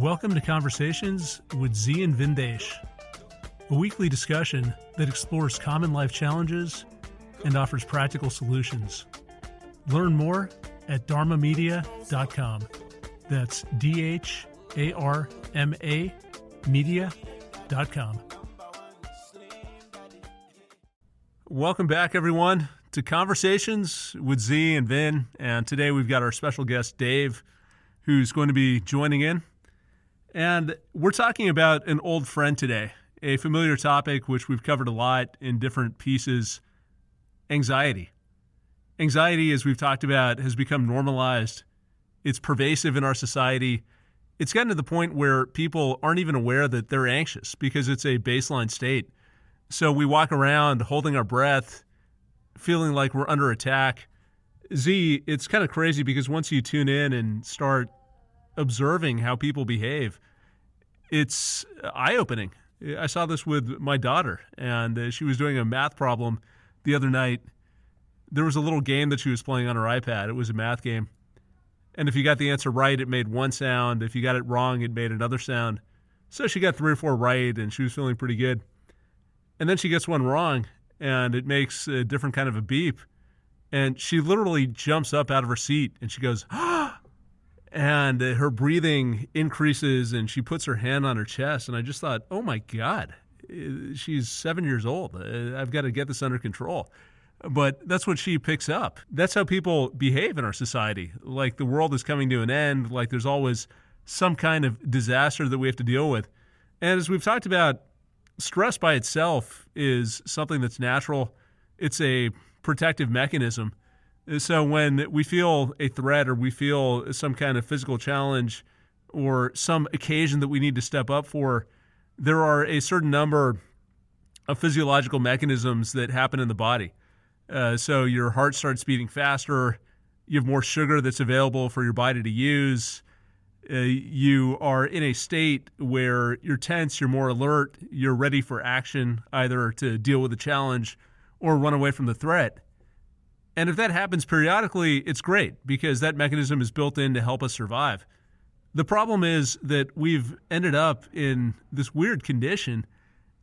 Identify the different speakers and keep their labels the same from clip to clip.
Speaker 1: Welcome to Conversations with Zi and Vindesh, a weekly discussion that explores common life challenges and offers practical solutions. Learn more at dharmamedia.com. That's D H A R M A media.com. Welcome back, everyone, to Conversations with Zi and Vin. And today we've got our special guest, Dave, who's going to be joining in. And we're talking about an old friend today, a familiar topic which we've covered a lot in different pieces anxiety. Anxiety, as we've talked about, has become normalized. It's pervasive in our society. It's gotten to the point where people aren't even aware that they're anxious because it's a baseline state. So we walk around holding our breath, feeling like we're under attack. Zi, it's kind of crazy because once you tune in and start observing how people behave, it's eye opening. I saw this with my daughter, and uh, she was doing a math problem the other night. There was a little game that she was playing on her iPad. It was a math game. And if you got the answer right, it made one sound. If you got it wrong, it made another sound. So she got three or four right, and she was feeling pretty good. And then she gets one wrong, and it makes a different kind of a beep. And she literally jumps up out of her seat and she goes, and her breathing increases and she puts her hand on her chest. And I just thought, oh my God, eh, she's seven years old. Eh, I've got to get this under control. But that's what she picks up. That's how people behave in our society. Like the world is coming to an end, like there's always some kind of disaster that we have to deal with. And as we've talked about, stress by itself is something that's natural, it's a protective mechanism. So when we feel a threat or we feel some kind of physical challenge or some occasion that we need to step up for, there are a certain number of physiological mechanisms that happen in the body. Uh, so your heart starts beating faster. You have more sugar that's available for your body to use. Uh, you are in a state where you're tense, you're more alert, you're ready for action, either to deal with the challenge or run away from the threat. And if that happens periodically, it's great because that mechanism is built in to help us survive. The problem is that we've ended up in this weird condition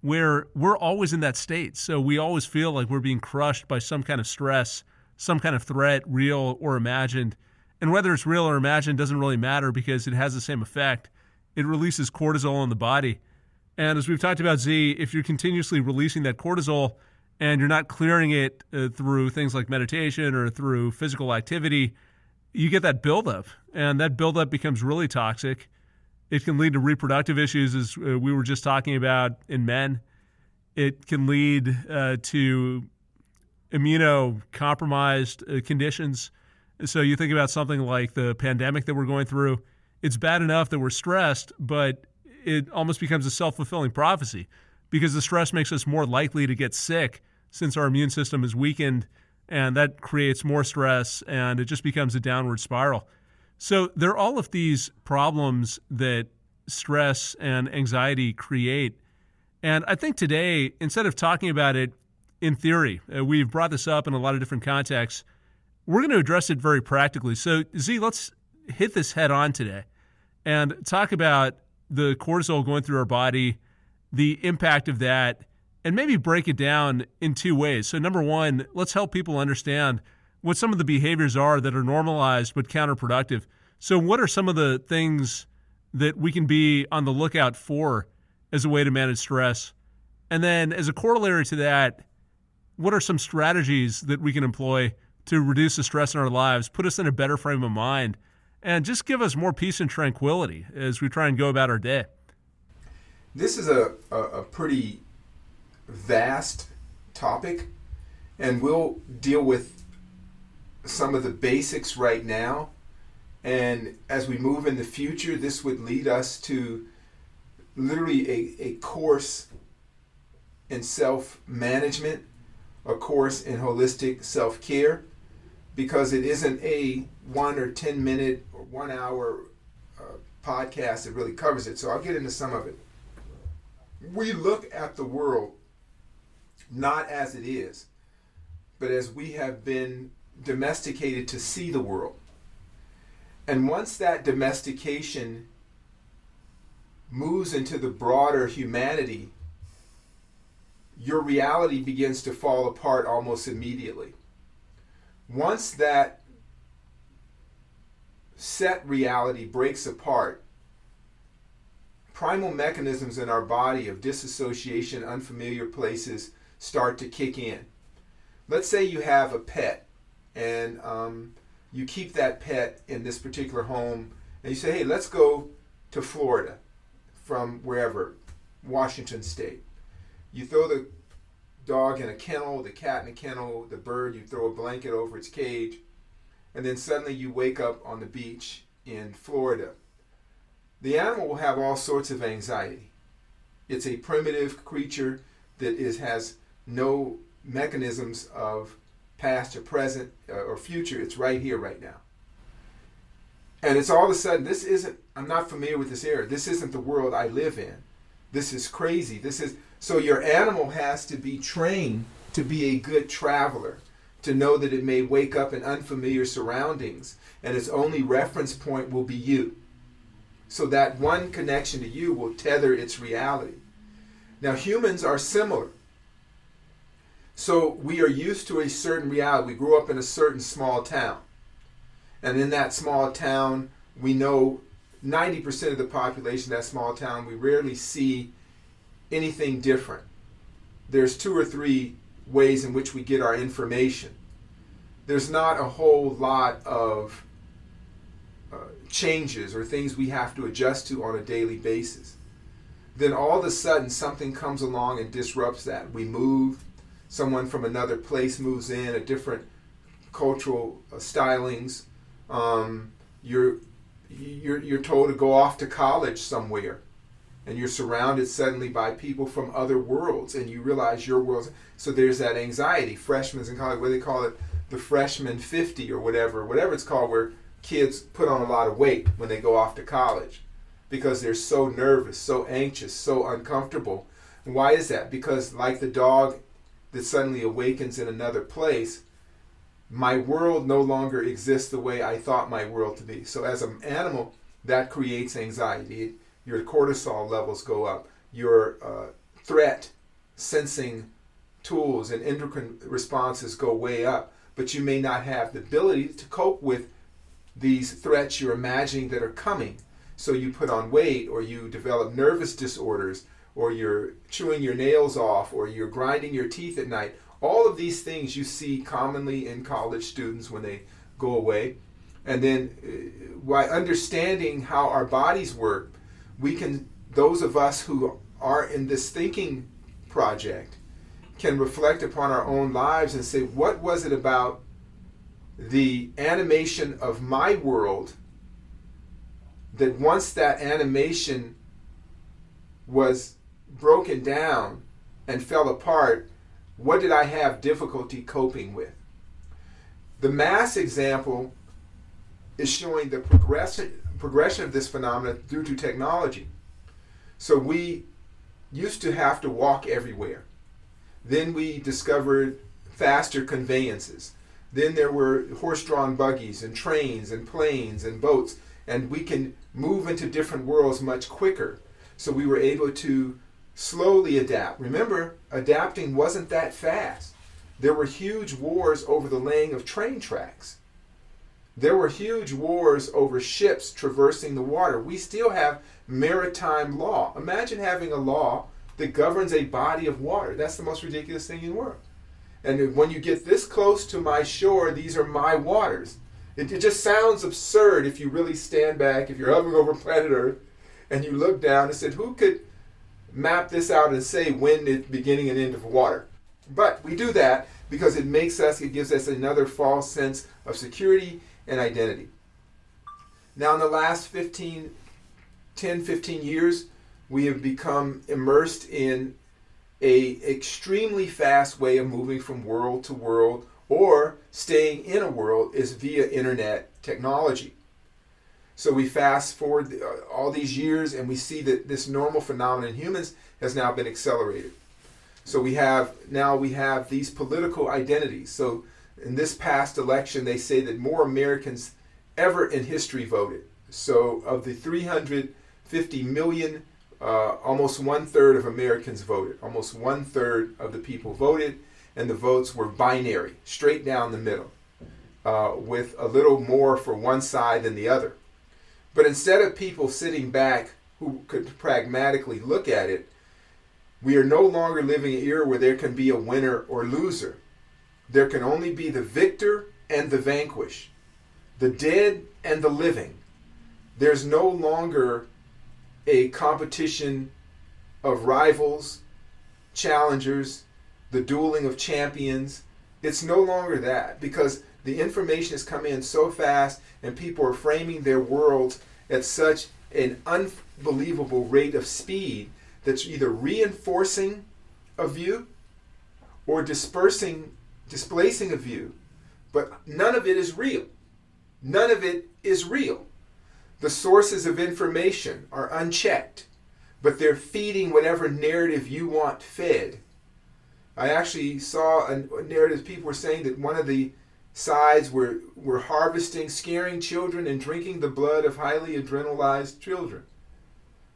Speaker 1: where we're always in that state. So we always feel like we're being crushed by some kind of stress, some kind of threat, real or imagined. And whether it's real or imagined doesn't really matter because it has the same effect. It releases cortisol in the body. And as we've talked about, Zi, if you're continuously releasing that cortisol, and you're not clearing it uh, through things like meditation or through physical activity, you get that buildup, and that buildup becomes really toxic. It can lead to reproductive issues, as uh, we were just talking about in men. It can lead uh, to immunocompromised uh, conditions. So you think about something like the pandemic that we're going through. It's bad enough that we're stressed, but it almost becomes a self fulfilling prophecy because the stress makes us more likely to get sick since our immune system is weakened and that creates more stress and it just becomes a downward spiral. So there are all of these problems that stress and anxiety create. And I think today, instead of talking about it in theory, uh, we've brought this up in a lot of different contexts. We're going to address it very practically. So, Zi, let's hit this head on today and talk about the cortisol going through our body, the impact of that, and maybe break it down in two ways. So, number one, let's help people understand what some of the behaviors are that are normalized but counterproductive. So, what are some of the things that we can be on the lookout for as a way to manage stress? And then, as a corollary to that, what are some strategies that we can employ to reduce the stress in our lives, put us in a better frame of mind, and just give us more peace and tranquility as we try and go about our day?
Speaker 2: This is a, a, a pretty vast topic, and we'll deal with some of the basics right now. And as we move in the future, this would lead us to literally a, a course in self management, a course in holistic self care, because it isn't a one or 10 minute or one hour uh, podcast that really covers it. So I'll get into some of it. We look at the world not as it is, but as we have been domesticated to see the world. And once that domestication moves into the broader humanity, your reality begins to fall apart almost immediately. Once that set reality breaks apart, primal mechanisms in our body of disassociation, unfamiliar places start to kick in. Let's say you have a pet and um, you keep that pet in this particular home and you say, hey, let's go to Florida from wherever, Washington State. You throw the dog in a kennel, the cat in a kennel, the bird, you throw a blanket over its cage, and then suddenly you wake up on the beach in Florida. The animal will have all sorts of anxiety. It's a primitive creature that is has no mechanisms of past or present uh, or future. It's right here, right now. And it's all of a sudden, this isn't, I'm not familiar with this area. This isn't the world I live in. This is crazy. This is, so your animal has to be trained to be a good traveler, to know that it may wake up in unfamiliar surroundings, and its only reference point will be you. So that one connection to you will tether its reality. Now, humans are similar. So we are used to a certain reality. We grew up in a certain small town. And in that small town, we know 90% of the population that small town, we rarely see anything different. There's two or three ways in which we get our information. There's not a whole lot of uh, changes or things we have to adjust to on a daily basis. Then all of a sudden, something comes along and disrupts that. We move, someone from another place moves in, a different cultural uh, stylings. Um, you're, you're, you're told to go off to college somewhere. And you're surrounded suddenly by people from other worlds and you realize your world so there's that anxiety. Freshmen in college what do they call it? The freshman 50 or whatever whatever it's called where kids put on a lot of weight when they go off to college because they're so nervous so anxious so uncomfortable. And why is that? Because like the dog that suddenly awakens in another place my world no longer exists the way i thought my world to be. So as an animal that creates anxiety. Your cortisol levels go up, your uh, threat sensing tools and endocrine responses go way up, but you may not have the ability to cope with these threats you're imagining that are coming. So you put on weight, or you develop nervous disorders, or you're chewing your nails off, or you're grinding your teeth at night. All of these things you see commonly in college students when they go away. And then, uh, by understanding how our bodies work, we can, those of us who are in this thinking project, can reflect upon our own lives and say, what was it about the animation of my world that once that animation was broken down and fell apart, what did I have difficulty coping with? The mass example is showing the progression progression of this phenomenon due to technology. So we used to have to walk everywhere. Then we discovered faster conveyances. Then there were horse drawn buggies and trains and planes and boats, and we can move into different worlds much quicker. So we were able to slowly adapt. Remember, adapting wasn't that fast. There were huge wars over the laying of train tracks. There were huge wars over ships traversing the water. We still have maritime law. Imagine having a law that governs a body of water. That's the most ridiculous thing in the world. And when you get this close to my shore, these are my waters. It, it just sounds absurd if you really stand back, if you're hovering over planet Earth, and you look down and said, who could map this out and say when the beginning and end of water? But we do that because it makes us, it gives us another false sense of security and identity. Now, in the last 15, 10, 15 years, we have become immersed in a extremely fast way of moving from world to world or staying in a world is via internet technology. So we fast forward uh, all these years and we see that this normal phenomenon in humans has now been accelerated. So we have now we have these political identities. So in this past election, they say that more Americans ever in history voted. So, of the 350 million uh, almost one third of Americans voted. Almost one third of the people voted, and the votes were binary, straight down the middle, uh, with a little more for one side than the other. But instead of people sitting back who could pragmatically look at it, we are no longer living in an era where there can be a winner or loser. There can only be the victor and the vanquished, the dead and the living. There's no longer a competition of rivals, challengers, the dueling of champions. It's no longer that because the information has come in so fast and people are framing their worlds at such an unbelievable rate of speed that's either reinforcing a view or dispersing, displacing a view. But none of it is real. None of it is real. The sources of information are unchecked, but they're feeding whatever narrative you want fed. I actually saw a narrative people were saying that one of the sides were, were harvesting, scaring children, and drinking the blood of highly adrenalized children.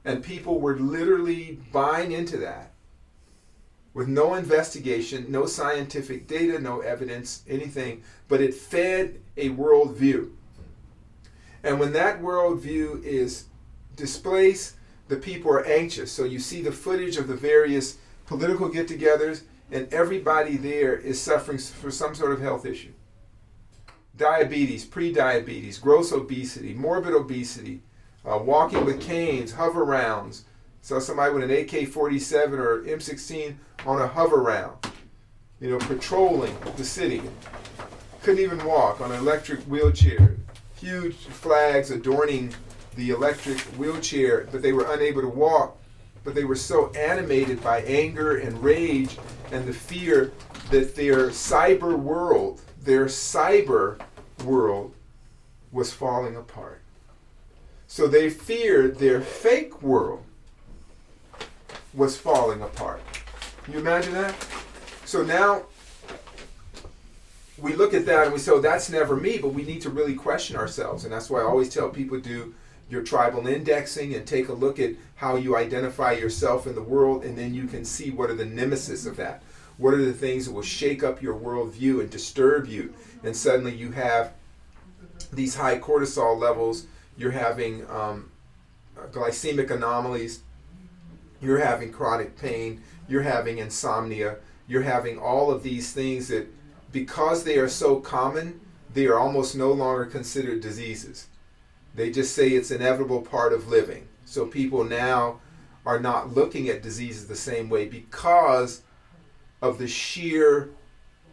Speaker 2: And people were literally buying into that with no investigation, no scientific data, no evidence, anything, but it fed a worldview. And when that worldview is displaced, the people are anxious. So you see the footage of the various political get togethers, and everybody there is suffering for some sort of health issue diabetes, pre-diabetes, gross obesity, morbid obesity, uh, walking with canes, Hoverounds. So somebody with an AK-47 or M16 on a Hoveround, you know, patrolling the city. Couldn't even walk on an electric wheelchair huge flags adorning the electric wheelchair, but they were unable to walk. But they were so animated by anger and rage and the fear that their cyber world, their cyber world, was falling apart. So they feared their fake world was falling apart. Can you imagine that? So now we look at that and we say, oh, that's never me, but we need to really question ourselves. And that's why I always tell people do your tribal indexing and take a look at how you identify yourself in the world, and then you can see what are the nemesis of that. What are the things that will shake up your worldview and disturb you? And suddenly you have these high cortisol levels, you're having um, glycemic anomalies, you're having chronic pain, you're having insomnia, you're having all of these things that because they are so common, they are almost no longer considered diseases. They just say it's inevitable part of living. So people now are not looking at diseases the same way because of the sheer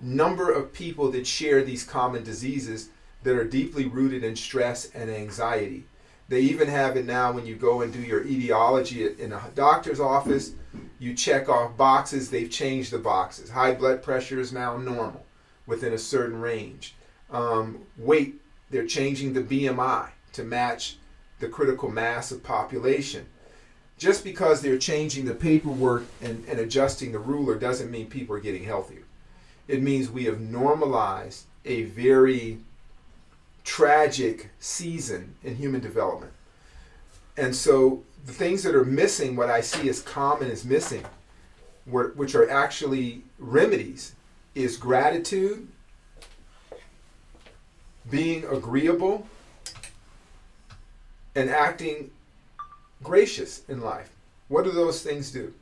Speaker 2: number of people that share these common diseases that are deeply rooted in stress and anxiety. They even have it now when you go and do your etiology in a doctor's office, you check off boxes, they've changed the boxes. High blood pressure is now normal within a certain range. Um, weight, they're changing the BMI to match the critical mass of population. Just because they're changing the paperwork and, and adjusting the ruler doesn't mean people are getting healthier. It means we have normalized a very tragic season in human development. And so the things that are missing, what I see as common is missing, which are actually remedies is gratitude, being agreeable, and acting gracious in life. What do those things do?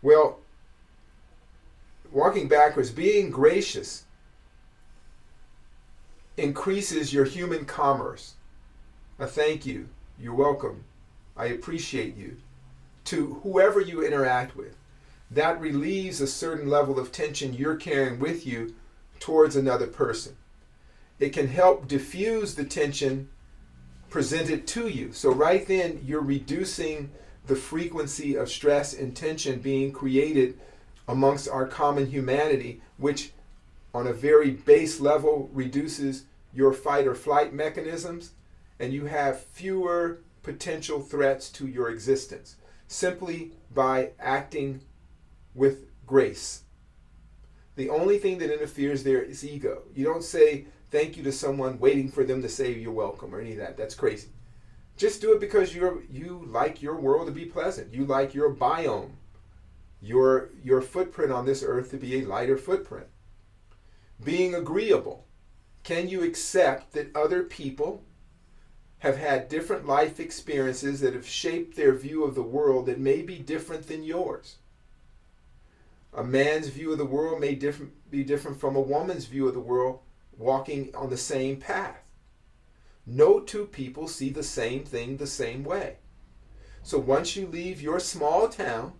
Speaker 2: Well, walking backwards, being gracious increases your human commerce. A thank you, you're welcome, I appreciate you, to whoever you interact with that relieves a certain level of tension you're carrying with you towards another person. It can help diffuse the tension presented to you. So, right then, you're reducing the frequency of stress and tension being created amongst our common humanity, which, on a very base level, reduces your fight or flight mechanisms, and you have fewer potential threats to your existence simply by acting with grace. The only thing that interferes there is ego. You don't say thank you to someone waiting for them to say you're welcome or any of that. That's crazy. Just do it because you're you like your world to be pleasant. You like your biome, your your footprint on this earth to be a lighter footprint. Being agreeable. Can you accept that other people have had different life experiences that have shaped their view of the world that may be different than yours? A man's view of the world may different, be different from a woman's view of the world walking on the same path. No two people see the same thing the same way. So once you leave your small town,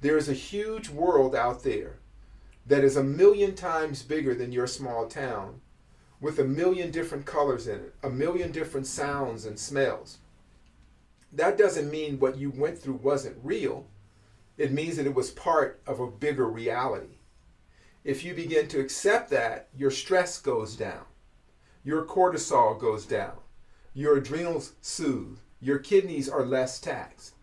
Speaker 2: there is a huge world out there that is a million times bigger than your small town with a million different colors in it, a million different sounds and smells. That doesn't mean what you went through wasn't real. It means that it was part of a bigger reality. If you begin to accept that, your stress goes down, your cortisol goes down, your adrenals soothe, your kidneys are less taxed,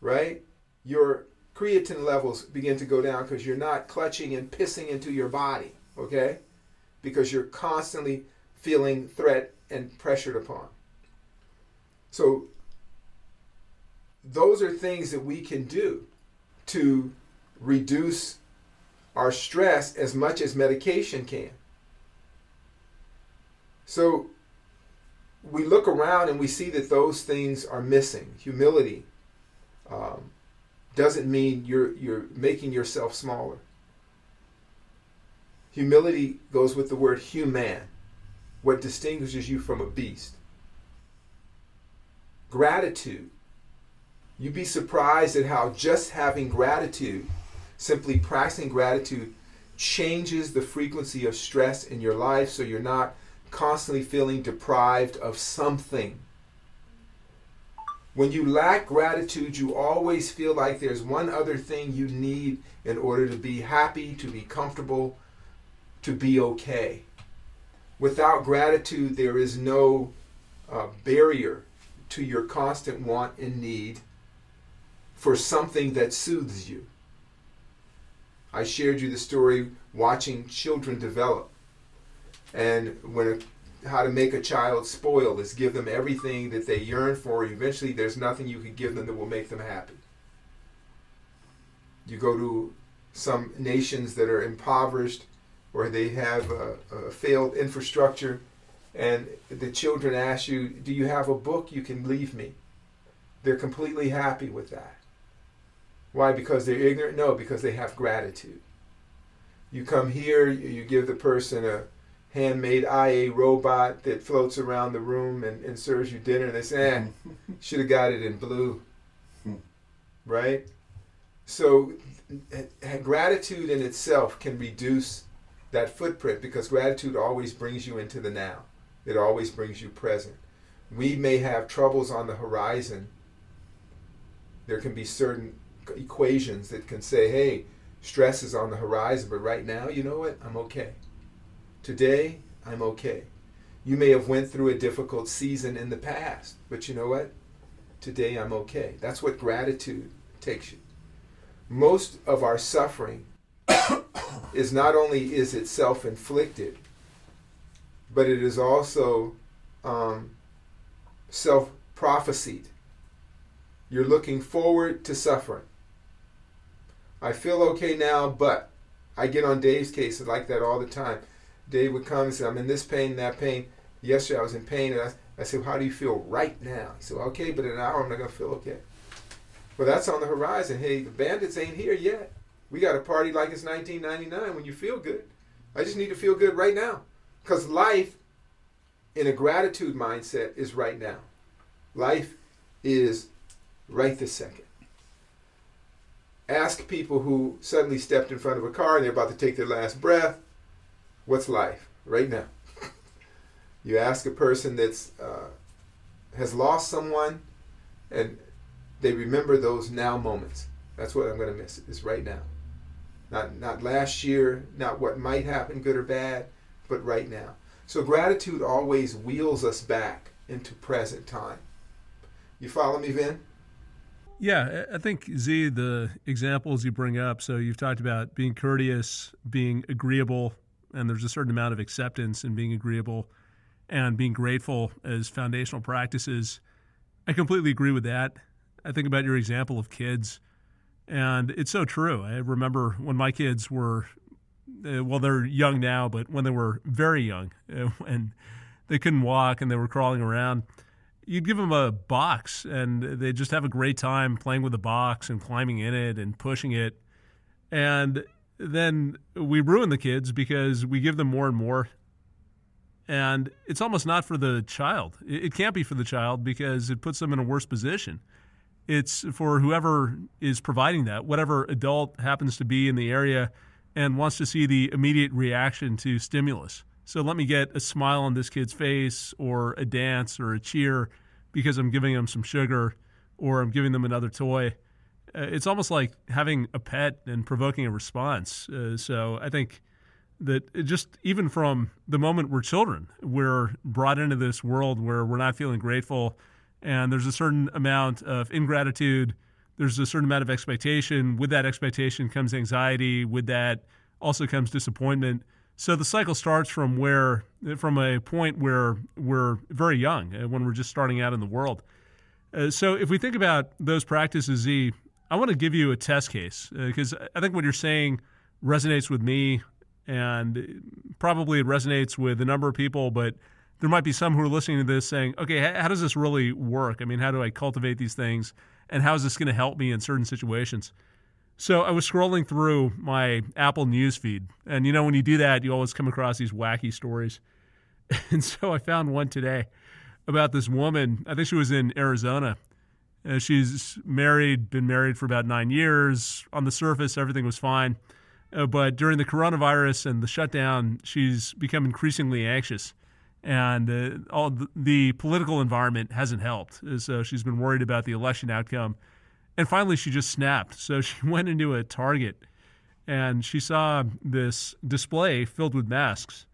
Speaker 2: right? Your creatine levels begin to go down because you're not clutching and pissing into your body, okay? Because you're constantly feeling threat and pressured upon. So, those are things that we can do to reduce our stress as much as medication can. So we look around and we see that those things are missing. Humility um, doesn't mean you're you're making yourself smaller. Humility goes with the word human, what distinguishes you from a beast. Gratitude You'd be surprised at how just having gratitude, simply practicing gratitude, changes the frequency of stress in your life so you're not constantly feeling deprived of something. When you lack gratitude, you always feel like there's one other thing you need in order to be happy, to be comfortable, to be okay. Without gratitude, there is no uh, barrier to your constant want and need for something that soothes you. I shared you the story watching children develop. And when a, how to make a child spoiled is give them everything that they yearn for. Eventually, there's nothing you can give them that will make them happy. You go to some nations that are impoverished or they have a, a failed infrastructure, and the children ask you, Do you have a book you can leave me? They're completely happy with that. Why? Because they're ignorant? No, because they have gratitude. You come here, you give the person a handmade IA robot that floats around the room and, and serves you dinner, and they say, eh, should have got it in blue. right? So, gratitude in itself can reduce that footprint because gratitude always brings you into the now, it always brings you present. We may have troubles on the horizon. There can be certain equations that can say, hey, stress is on the horizon, but right now, you know what? I'm okay. Today, I'm okay. You may have went through a difficult season in the past, but you know what? Today I'm okay. That's what gratitude takes you. Most of our suffering is not only is it self-inflicted, but it is also um, self-prophesied. You're looking forward to suffering. I feel okay now, but I get on Dave's case like that all the time. Dave would come and say, I'm in this pain, that pain. Yesterday I was in pain, and I, I said, How do you feel right now? He said, Okay, but in an hour I'm not going to feel okay. Well, that's on the horizon. Hey, the bandits ain't here yet. We got a party like it's 1999 when you feel good. I just need to feel good right now. Because life in a gratitude mindset is right now. Life is right this second ask people who suddenly stepped in front of a car and they're about to take their last breath, what's life right now? you ask a person that's uh, has lost someone, and they remember those now moments. That's what I'm going to miss. Is right now, not not last year, not what might happen, good or bad, but right now. So gratitude always wheels us back into present time. You follow me, Vin?
Speaker 1: Yeah, I think Zi, the examples you bring up. So you've talked about being courteous, being agreeable, and there's a certain amount of acceptance in being agreeable, and being grateful as foundational practices. I completely agree with that. I think about your example of kids, and it's so true. I remember when my kids were, uh, well, they're young now, but when they were very young, and they couldn't walk and they were crawling around, you'd give them a box and they just have a great time playing with the box and climbing in it and pushing it. And then we ruin the kids because we give them more and more. And it's almost not for the child. It can't be for the child because it puts them in a worse position. It's for whoever is providing that, whatever adult happens to be in the area and wants to see the immediate reaction to stimulus. So let me get a smile on this kid's face or a dance or a cheer because I'm giving them some sugar or I'm giving them another toy. Uh, it's almost like having a pet and provoking a response. Uh, so I think that just even from the moment we're children, we're brought into this world where we're not feeling grateful and there's a certain amount of ingratitude. There's a certain amount of expectation. With that expectation comes anxiety. With that also comes disappointment. So the cycle starts from where, from a point where we're very young, uh, when we're just starting out in the world. Uh, so if we think about those practices, Zi, I want to give you a test case because uh, I think what you're saying resonates with me, and probably it resonates with a number of people. But there might be some who are listening to this saying, "Okay, how, how does this really work? I mean, how do I cultivate these things, and how is this going to help me in certain situations?" So I was scrolling through my Apple News feed, and you know when you do that, you always come across these wacky stories. And so I found one today about this woman. I think she was in Arizona. Uh, she's married, been married for about nine years. On the surface, everything was fine, uh, but during the coronavirus and the shutdown, she's become increasingly anxious, and uh, all the, the political environment hasn't helped. So she's been worried about the election outcome and finally, she just snapped. So she went into a Target and she saw this display filled with masks.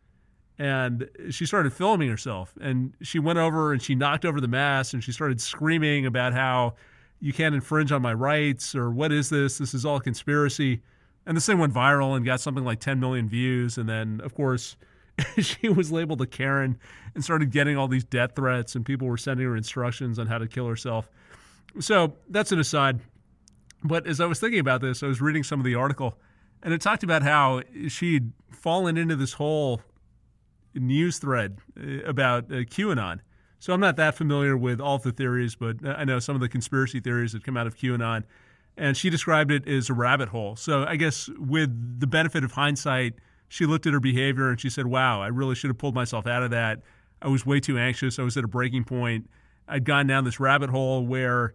Speaker 1: And she started filming herself. And she went over and she knocked over the mask and she started screaming about how you can't infringe on my rights or what is this? This is all conspiracy. And this thing went viral and got something like 10 million views. And then, of course, she was labeled a Karen and started getting all these death threats, and people were sending her instructions on how to kill herself. So that's an aside. But as I was thinking about this, I was reading some of the article, and it talked about how she'd fallen into this whole news thread uh, about uh, QAnon. So I'm not that familiar with all the theories, but I know some of the conspiracy theories that come out of QAnon. And she described it as a rabbit hole. So I guess with the benefit of hindsight, she looked at her behavior and she said, wow, I really should have pulled myself out of that. I was way too anxious. I was at a breaking point. I'd gone down this rabbit hole where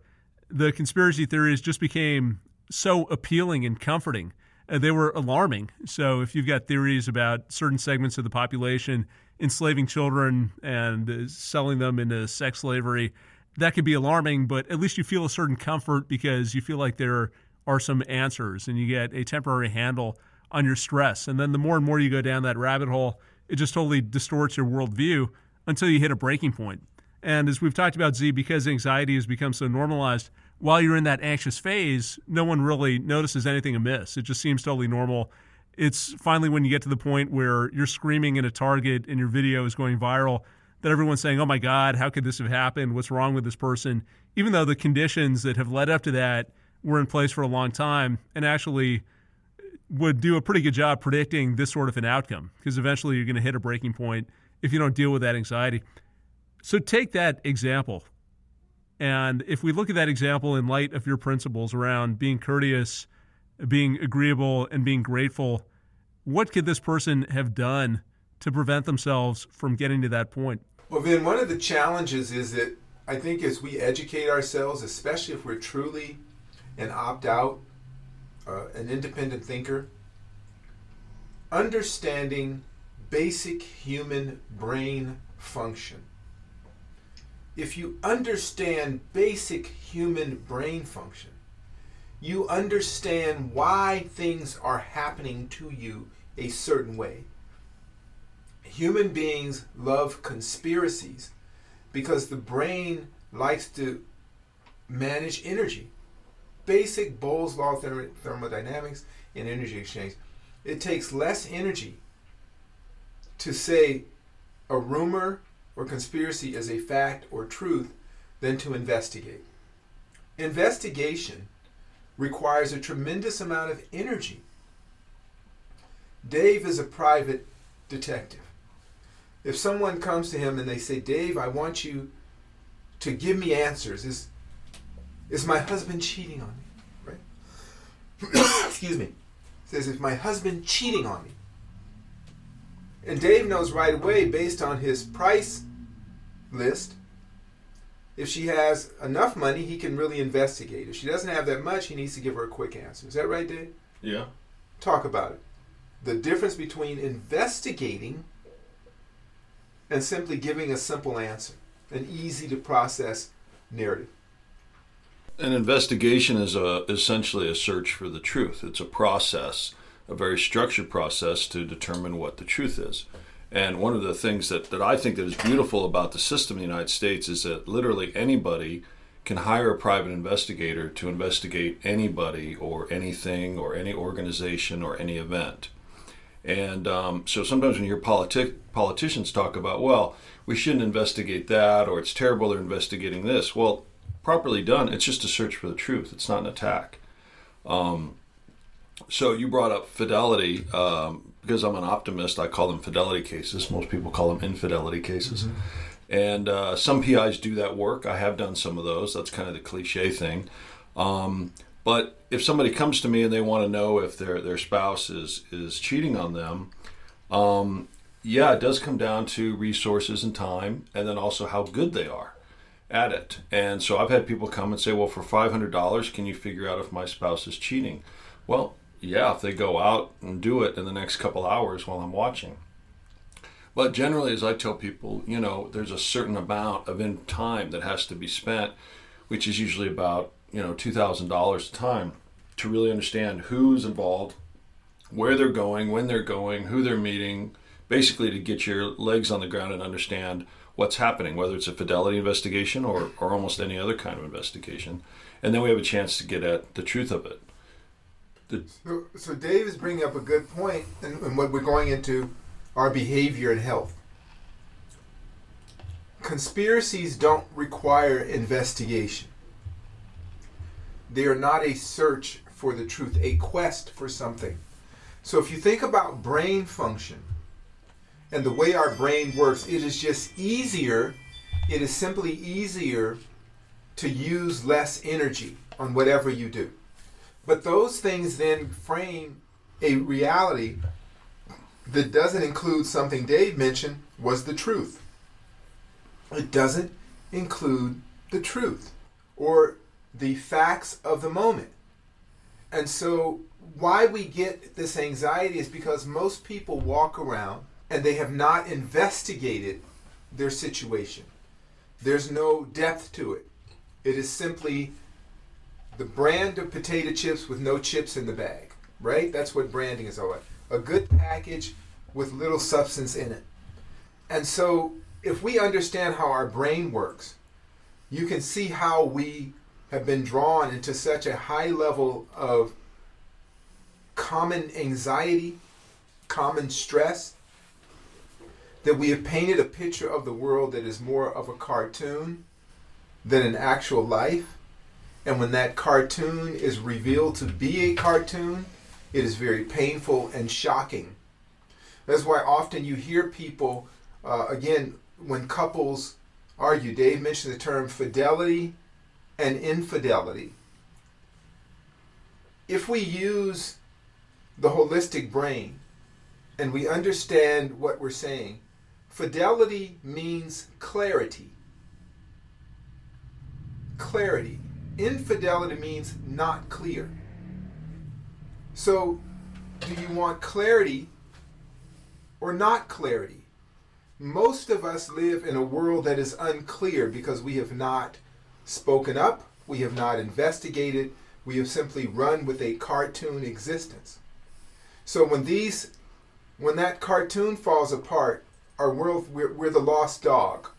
Speaker 1: the conspiracy theories just became so appealing and comforting. Uh, they were alarming. So if you've got theories about certain segments of the population enslaving children and uh, selling them into sex slavery, that could be alarming, but at least you feel a certain comfort because you feel like there are some answers and you get a temporary handle on your stress. And then the more and more you go down that rabbit hole, it just totally distorts your worldview until you hit a breaking point. And as we've talked about, Zi, because anxiety has become so normalized, while you're in that anxious phase, no one really notices anything amiss. It just seems totally normal. It's finally when you get to the point where you're screaming in a target and your video is going viral that everyone's saying, oh my God, how could this have happened? What's wrong with this person? Even though the conditions that have led up to that were in place for a long time and actually would do a pretty good job predicting this sort of an outcome because eventually you're going to hit a breaking point if you don't deal with that anxiety. So take that example. And if we look at that example in light of your principles around being courteous, being agreeable, and being grateful, what could this person have done to prevent themselves from getting to that point?
Speaker 2: Well, Vin, one of the challenges is that I think as we educate ourselves, especially if we're truly an opt out, uh, an independent thinker, understanding basic human brain function if you understand basic human brain function, you understand why things are happening to you a certain way. Human beings love conspiracies because the brain likes to manage energy. Basic Boyle's law of thermodynamics and energy exchange. It takes less energy to say a rumor or conspiracy as a fact or truth than to investigate. Investigation requires a tremendous amount of energy. Dave is a private detective. If someone comes to him and they say, Dave, I want you to give me answers, is, is my husband cheating on me? Right? Excuse me. Says, is my husband cheating on me? And Dave knows right away, based on his price list, if she has enough money, he can really investigate. If she doesn't have that much, he needs to give her a quick answer. Is that right, Dave?
Speaker 3: Yeah.
Speaker 2: Talk about it. The difference between investigating and simply giving a simple answer, an easy to process narrative.
Speaker 3: An investigation is a, essentially a search for the truth. It's a process, a very structured process to determine what the truth is. And one of the things that, that I think that is beautiful about the system in the United States is that literally anybody can hire a private investigator to investigate anybody or anything or any organization or any event. And um, so sometimes when you hear politi- politicians talk about, well, we shouldn't investigate that or it's terrible they're investigating this. Well, properly done, it's just a search for the truth. It's not an attack. Um, so you brought up fidelity. Um, because I'm an optimist, I call them fidelity cases. Most people call them infidelity cases. Mm-hmm. And uh, some PIs do that work. I have done some of those. That's kind of the cliche thing. Um, but if somebody comes to me and they want to know if their their spouse is is cheating on them, um, yeah, it does come down to resources and time, and then also how good they are at it. And so I've had people come and say, "Well, for five hundred dollars, can you figure out if my spouse is cheating?" Well, yeah, if they go out and do it in the next couple hours while I'm watching. But generally, as I tell people, you know, there's a certain amount of in time that has to be spent, which is usually about you know two thousand dollars a time to really understand who's involved, where they're going, when they're going, who they're meeting, basically to get your legs on the ground and understand what's happening, whether it's a fidelity investigation or, or almost any other kind of investigation. And then we have a chance to get at the truth of it.
Speaker 2: The, so, so Dave is bringing up a good point, and, and what we're going into our behavior and health. Conspiracies don't require investigation. They are not a search for the truth, a quest for something. So if you think about brain function and the way our brain works, it is just easier, it is simply easier to use less energy on whatever you do. But those things then frame a reality that doesn't include something Dave mentioned was the truth. It doesn't include the truth or the facts of the moment. And so, why we get this anxiety is because most people walk around and they have not investigated their situation. There's no depth to it. It is simply the brand of potato chips with no chips in the bag, right? That's what branding is all about. A good package with little substance in it. And so, if we understand how our brain works, you can see how we have been drawn into such a high level of common anxiety, common stress, that we have painted a picture of the world that is more of a cartoon than an actual life. And when that cartoon is revealed to be a cartoon, it is very painful and shocking. That's why often you hear people, uh, again, when couples argue, Dave mentioned the term fidelity and infidelity. If we use the holistic brain and we understand what we're saying, fidelity means clarity. Clarity. Infidelity means not clear. So, do you want clarity or not clarity? Most of us live in a world that is unclear because we have not spoken up, we have not investigated, we have simply run with a cartoon existence. So when these, when that cartoon falls apart, our world, we're, we're the lost dog,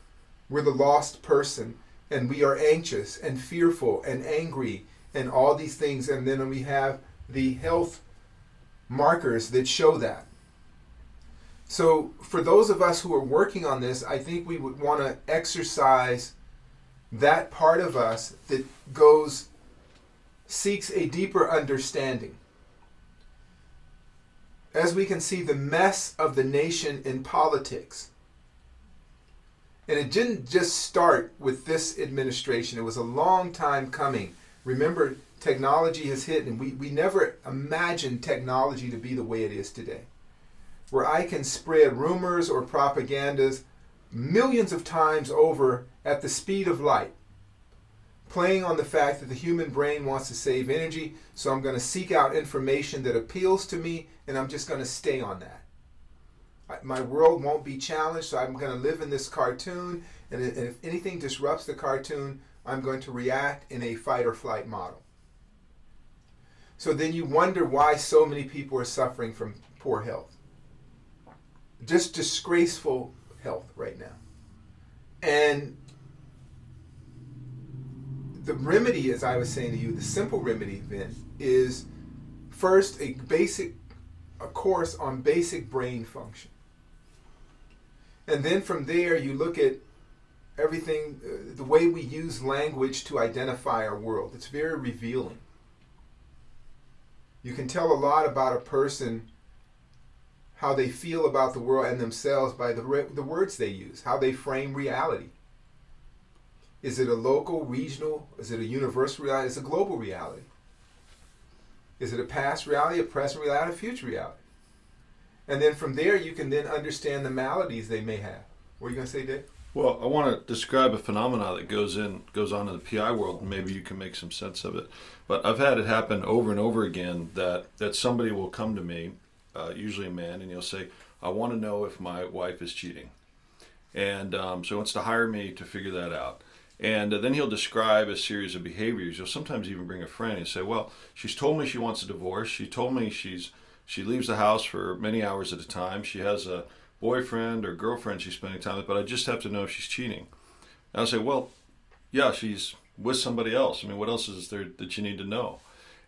Speaker 2: we're the lost person, and we are anxious and fearful and angry and all these things, and then we have the health markers that show that. So, for those of us who are working on this, I think we would want to exercise that part of us that goes seeks a deeper understanding. As we can see, the mess of the nation in politics. And it didn't just start with this administration, it was a long time coming. Remember, technology has hit, and we, we never imagined technology to be the way it is today. Where I can spread rumors or propagandas millions of times over at the speed of light, playing on the fact that the human brain wants to save energy, so I'm going to seek out information that appeals to me, and I'm just going to stay on that. My world won't be challenged, so I'm going to live in this cartoon, and if anything disrupts the cartoon, I'm going to react in a fight or flight model. So then you wonder why so many people are suffering from poor health. Just disgraceful health right now. And the remedy, as I was saying to you, the simple remedy then is first a basic a course on basic brain function. And then from there you look at everything uh, the way we use language to identify our world. It's very revealing. You can tell a lot about a person how they feel about the world and themselves by the, re- the words they use, how they frame reality. Is it a local, regional? Is it a universal reality? Is it a global reality? Is it a past reality, a present reality, a future reality? And then from there, you can then understand the maladies they may have. What are you going to say, Dave?
Speaker 3: Well, I want to describe a phenomenon that goes in goes on in the PI world, and maybe you can make some sense of it. But I've had it happen over and over again that that somebody will come to me uh, usually a man, and he'll say, I want to know if my wife is cheating. And um, so he wants to hire me to figure that out. And uh, then he'll describe a series of behaviors. He'll sometimes even bring a friend and say, Well, she's told me she wants a divorce. She told me she's she leaves the house for many hours at a time. She has a boyfriend or girlfriend she's spending time with, but I just have to know if she's cheating. And I'll say, Well, yeah, she's with somebody else. I mean, what else is there that you need to know?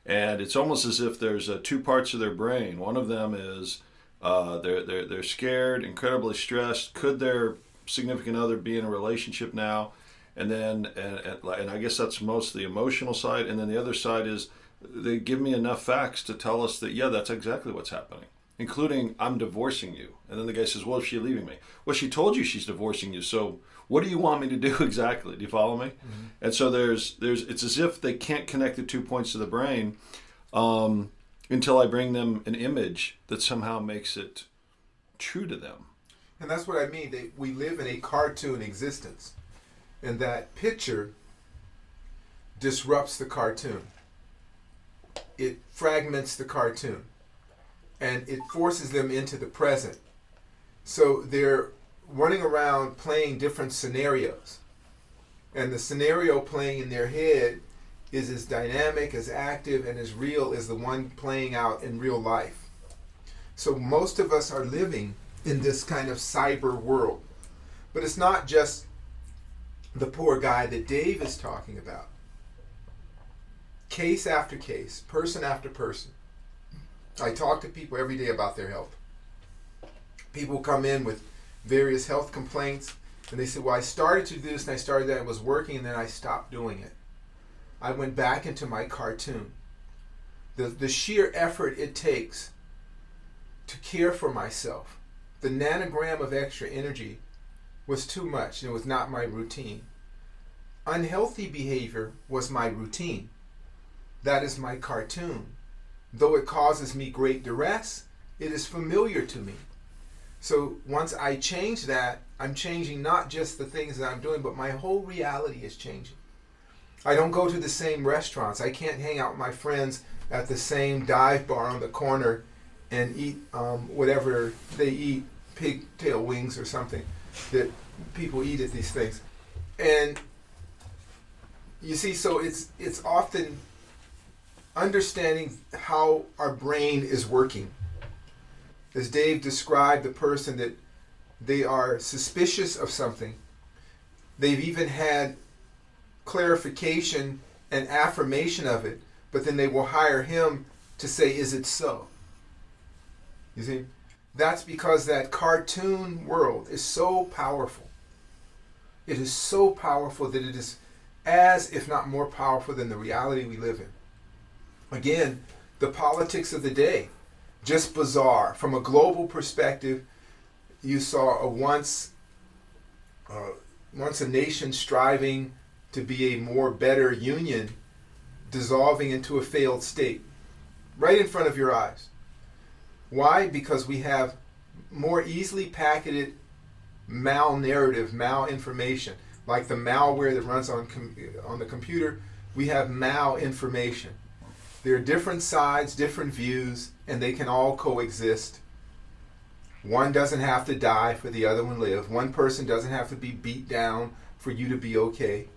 Speaker 3: and it's almost as if there's uh, two parts of their brain. One of them is uh, they're, they're, they're scared, incredibly stressed. Could their significant other be in a relationship now? And then, and, and I guess that's most the emotional side. And then the other side is they give me enough facts to tell us that, yeah, that's exactly what's happening, including I'm divorcing you. And then the guy says, well, is she leaving me? Well, she told you she's divorcing you. So what do you want me to do exactly? Do you follow me? Mm-hmm. And so there's there's it's as if they can't connect the two points of the brain um, until I bring them an image that somehow makes it true to them.
Speaker 2: And that's what I mean. They, we live in a cartoon existence, and that picture disrupts the cartoon. It fragments the cartoon, and it forces them into the present. So they're running around playing different scenarios. And the scenario playing in their head is as dynamic, as active, and as real as the one playing out in real life. So most of us are living in this kind of cyber world. But it's not just the poor guy that Dave is talking about. Case after case, person after person. I talk to people every day about their health. People come in with various health complaints. And they say, Well, I started to do this and I started that, it was working, and then I stopped doing it. I went back into my cartoon. The, the sheer effort it takes to care for myself, the nanogram of extra energy was too much and it was not my routine. Unhealthy behavior was my routine. That is my cartoon. Though it causes me great duress, it is familiar to me. So once I change that, I'm changing not just the things that I'm doing, but my whole reality is changing. I don't go to the same restaurants. I can't hang out with my friends at the same dive bar on the corner and eat um, whatever they eat, pigtail wings or something that people eat at these things. And you see, so it's it's often understanding how our brain is working as Dave described the person that they are suspicious of something. They've even had clarification and affirmation of it, but then they will hire him to say, Is it so? You see? That's because that cartoon world is so powerful. It is so powerful that it is as, if not more powerful than the reality we live in. Again, the politics of the day, just bizarre. From a global perspective, you saw a once, uh, once a nation striving to be a more better union dissolving into a failed state right in front of your eyes. Why? Because we have more easily packeted mal narrative, mal information, like the malware that runs on com- on the computer. We have mal information. There are different sides, different views, and they can all coexist. One doesn't have to die for the other one live. One person doesn't have to be beat down for you to be okay.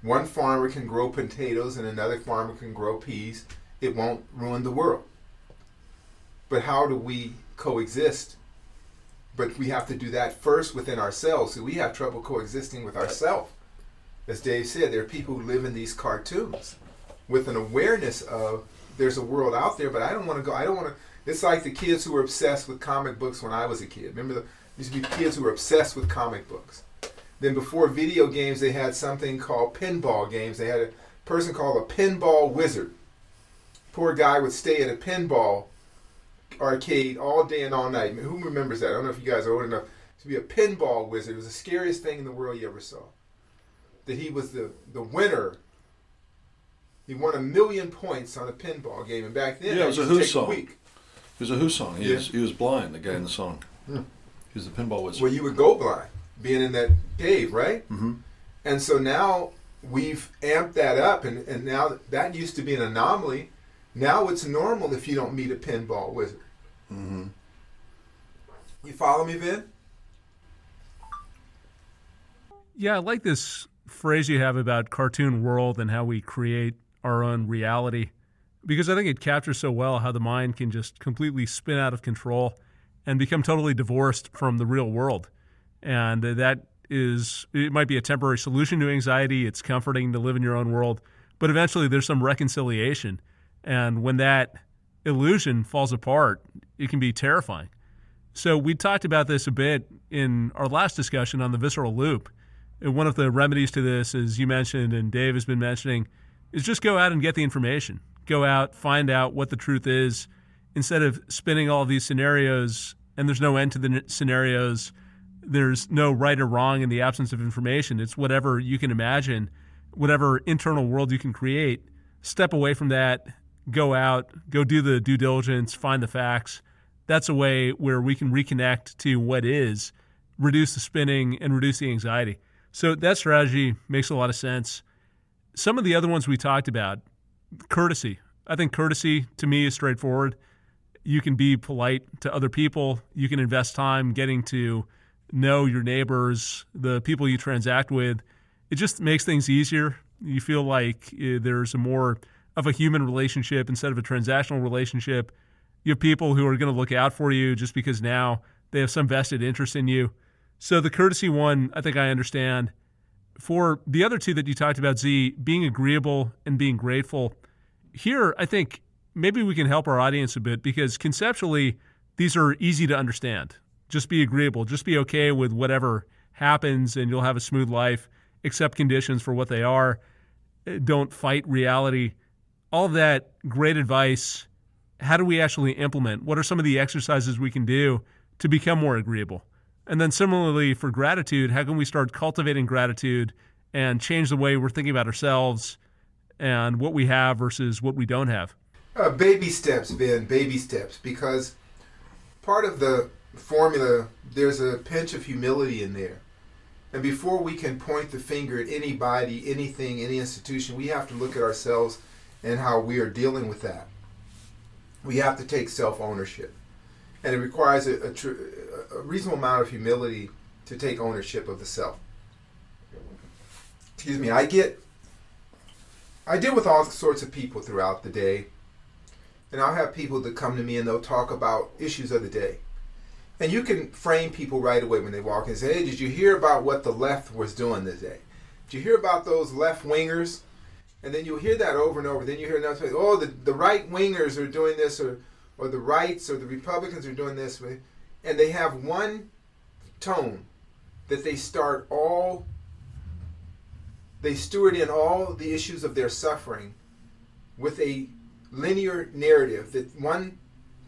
Speaker 2: One farmer can grow potatoes and another farmer can grow peas. It won't ruin the world. But how do we coexist? But we have to do that first within ourselves. So we have trouble coexisting with ourselves. As Dave said, there are people who live in these cartoons with an awareness of there's a world out there, but I don't want to go. I don't want to. It's like the kids who were obsessed with comic books when I was a kid. Remember, the, used to be kids who were obsessed with comic books. Then before video games, they had something called pinball games. They had a person called a pinball wizard. Poor guy would stay at a pinball arcade all day and all night. I mean, who remembers that? I don't know if you guys are old enough to be a pinball wizard. It was the scariest thing in the world you ever saw. That he was the, the winner. He won a million points on a pinball game, and back then
Speaker 3: Yeah, it was a
Speaker 2: used to
Speaker 3: Who song.
Speaker 2: week.
Speaker 3: It was a Who song. He,
Speaker 2: Yeah.
Speaker 3: was, he was blind, the guy in the song.
Speaker 2: Hmm.
Speaker 3: He was the pinball wizard.
Speaker 2: Well, you would go blind being in that cave, right?
Speaker 3: hmm
Speaker 2: And so now we've amped that up, and, and now that used to be an anomaly. Now it's normal if you don't meet a pinball wizard.
Speaker 3: hmm
Speaker 2: You follow me, Vin?
Speaker 1: Yeah, I like this phrase you have about cartoon world and how we create our own reality because I think it captures so well how the mind can just completely spin out of control and become totally divorced from the real world. And that is, it might be a temporary solution to anxiety. It's comforting to live in your own world, but eventually there's some reconciliation. And when that illusion falls apart, it can be terrifying. So we talked about this a bit in our last discussion on the visceral loop. And one of the remedies to this, as you mentioned and Dave has been mentioning, is just go out and get the information. Go out, find out what the truth is, instead of spinning all these scenarios. And there's no end to the scenarios. There's no right or wrong in the absence of information. It's whatever you can imagine, whatever internal world you can create. Step away from that. Go out. Go do the due diligence. Find the facts that's a way where we can reconnect to what is, reduce the spinning, and reduce the anxiety. So that strategy makes a lot of sense. Some of the other ones we talked about, courtesy. I think courtesy to me is straightforward. You can be polite to other people. You can invest time getting to know your neighbors, the people you transact with. It just makes things easier. You feel like uh, there's a more of a human relationship instead of a transactional relationship. You have people who are going to look out for you just because now they have some vested interest in you. So the courtesy one, I think I understand. For the other two that you talked about, Zi, being agreeable and being grateful, here I think maybe we can help our audience a bit because conceptually these are easy to understand. Just be agreeable, just be okay with whatever happens, and you'll have a smooth life. Accept conditions for what they are. Don't fight reality. All that great advice how do we actually implement? What are some of the exercises we can do to become more agreeable? And then similarly for gratitude, how can we start cultivating gratitude and change the way we're thinking about ourselves and what we have versus what we don't have?
Speaker 2: Uh, baby steps, Vin, baby steps, because part of the formula, there's a pinch of humility in there. And before we can point the finger at anybody, anything, any institution, we have to look at ourselves and how we are dealing with that. We have to take self ownership. And it requires a, a, tr- a reasonable amount of humility to take ownership of the self. Excuse me, I get, I deal with all sorts of people throughout the day and I'll have people that come to me and they'll talk about issues of the day. And you can frame people right away when they walk in and say, Hey, did you hear about what the left was doing today? Did you hear about those left wingers? And then you'll hear that over and over. Then you hear another say, Oh, the, the right wingers are doing this, or, or the rights or the Republicans are doing this. And they have one tone that they start all they steward in all the issues of their suffering with a linear narrative that one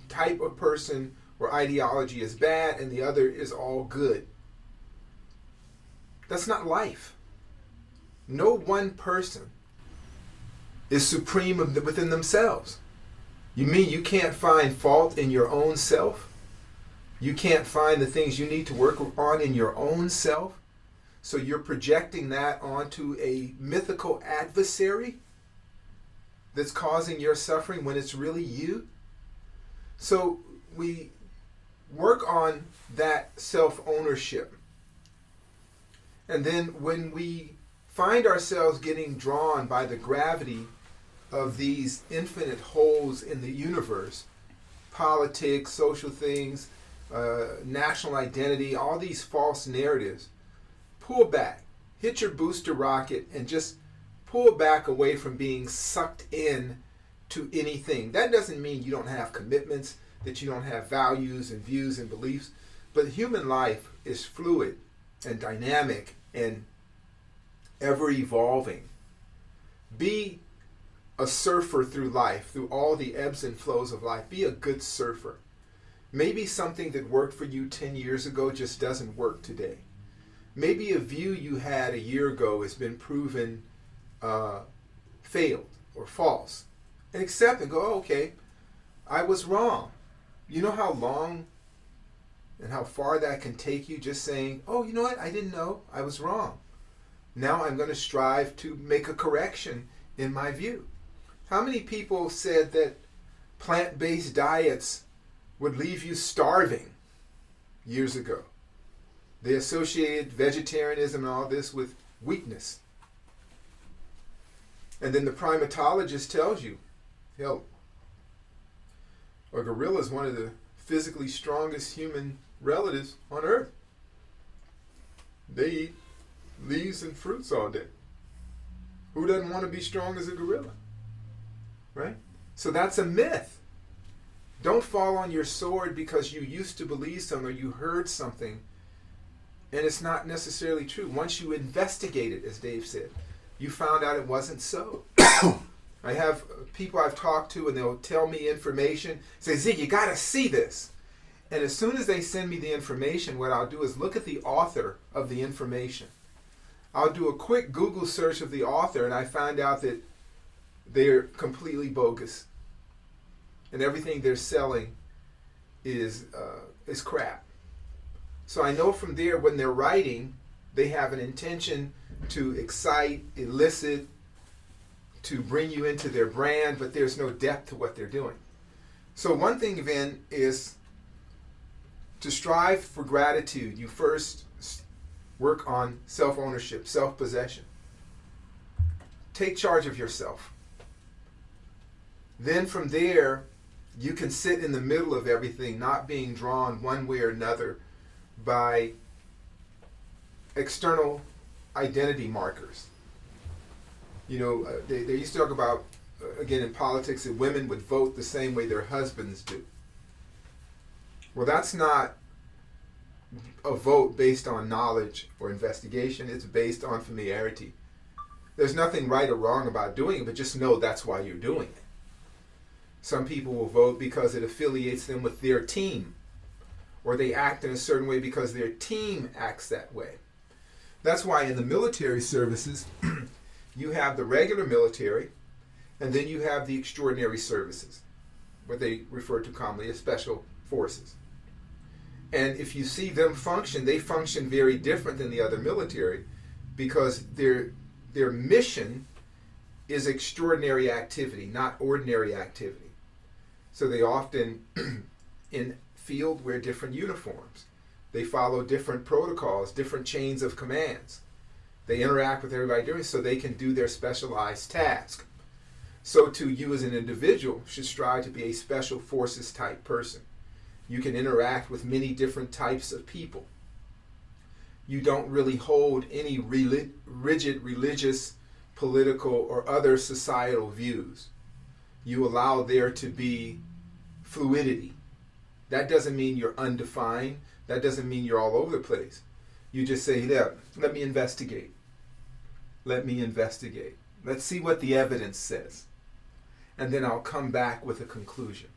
Speaker 2: type of person or ideology is bad and the other is all good. That's not life. No one person is supreme within themselves. You mean you can't find fault in your own self? You can't find the things you need to work on in your own self? So you're projecting that onto a mythical adversary that's causing your suffering when it's really you? So we work on that self ownership. And then when we find ourselves getting drawn by the gravity of these infinite holes in the universe politics, social things, uh, national identity, all these false narratives pull back, hit your booster rocket, and just pull back away from being sucked in to anything. That doesn't mean you don't have commitments, that you don't have values and views and beliefs, but human life is fluid and dynamic and ever evolving. Be a surfer through life, through all the ebbs and flows of life. Be a good surfer. Maybe something that worked for you 10 years ago just doesn't work today. Maybe a view you had a year ago has been proven uh, failed or false. And accept and go, oh, okay, I was wrong. You know how long and how far that can take you just saying, oh, you know what? I didn't know. I was wrong. Now I'm going to strive to make a correction in my view. How many people said that plant based diets would leave you starving years ago? They associated vegetarianism and all this with weakness. And then the primatologist tells you, hell, a gorilla is one of the physically strongest human relatives on earth. They eat leaves and fruits all day. Who doesn't want to be strong as a gorilla? Right? So that's a myth. Don't fall on your sword because you used to believe something or you heard something and it's not necessarily true. Once you investigate it, as Dave said, you found out it wasn't so. I have people I've talked to and they'll tell me information, say, Zi, you got to see this. And as soon as they send me the information, what I'll do is look at the author of the information. I'll do a quick Google search of the author and I find out that they're completely bogus. And everything they're selling is, uh, is crap. So I know from there when they're writing, they have an intention to excite, elicit, to bring you into their brand, but there's no depth to what they're doing. So one thing then is to strive for gratitude. You first work on self-ownership, self-possession. Take charge of yourself. Then from there, you can sit in the middle of everything, not being drawn one way or another by external identity markers. You know, uh, they, they used to talk about, uh, again, in politics, that women would vote the same way their husbands do. Well, that's not a vote based on knowledge or investigation, it's based on familiarity. There's nothing right or wrong about doing it, but just know that's why you're doing it. Some people will vote because it affiliates them with their team or they act in a certain way because their team acts that way. That's why in the military services, you have the regular military, and then you have the extraordinary services, what they refer to commonly as special forces. And if you see them function, they function very different than the other military because their their mission is extraordinary activity, not ordinary activity. So they often in field wear different uniforms. They follow different protocols, different chains of commands. They interact with everybody doing so they can do their specialized task. So too you as an individual should strive to be a special forces type person. You can interact with many different types of people. You don't really hold any rigid religious, political, or other societal views. You allow there to be fluidity that doesn't mean you're undefined. That doesn't mean you're all over the place. You just say, yeah, let me investigate. Let me investigate. Let's see what the evidence says. And then I'll come back with a conclusion.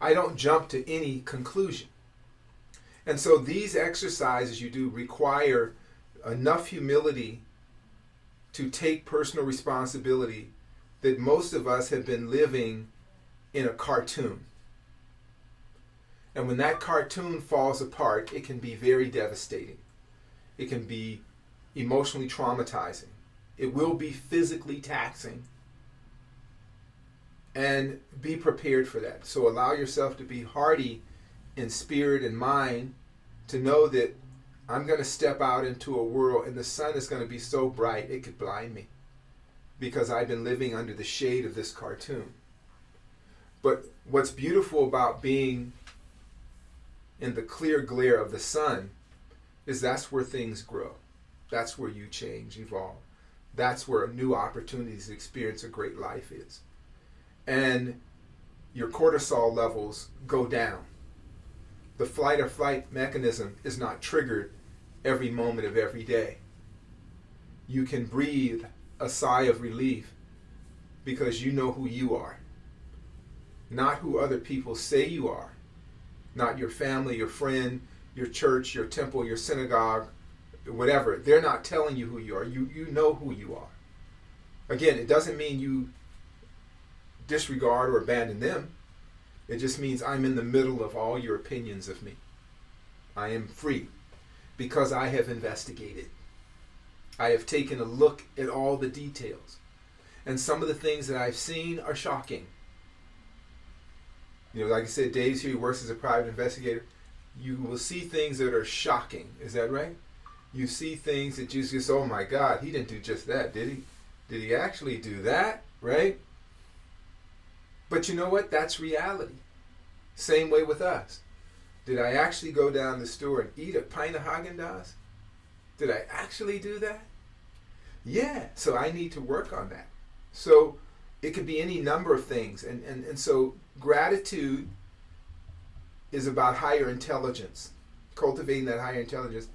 Speaker 2: I don't jump to any conclusion. And so these exercises you do require enough humility to take personal responsibility that most of us have been living in a cartoon. And when that cartoon falls apart, it can be very devastating. It can be emotionally traumatizing. It will be physically taxing. And be prepared for that. So allow yourself to be hardy in spirit and mind to know that I'm going to step out into a world and the sun is going to be so bright it could blind me because I've been living under the shade of this cartoon. But what's beautiful about being in the clear glare of the sun is that's where things grow. That's where you change, evolve. That's where new opportunities to experience a great life is. And your cortisol levels go down. The flight or flight mechanism is not triggered every moment of every day. You can breathe a sigh of relief because you know who you are, not who other people say you are, not your family, your friend, your church, your temple, your synagogue, whatever. They're not telling you who you are. You you know who you are. Again, it doesn't mean you disregard or abandon them. It just means I'm in the middle of all your opinions of me. I am free because I have investigated. I have taken a look at all the details. And some of the things that I've seen are shocking. You know, like I said, Dave's here, he works as a private investigator. You will see things that are shocking. Is that right? You see things that you just, oh my God, he didn't do just that, did he? Did he actually do that? Right? But you know what? That's reality. Same way with us. Did I actually go down the store and eat a pint of Haagen Dazs? Did I actually do that? Yeah. So I need to work on that. So it could be any number of things. And, and, and so gratitude is about higher intelligence, cultivating that higher intelligence.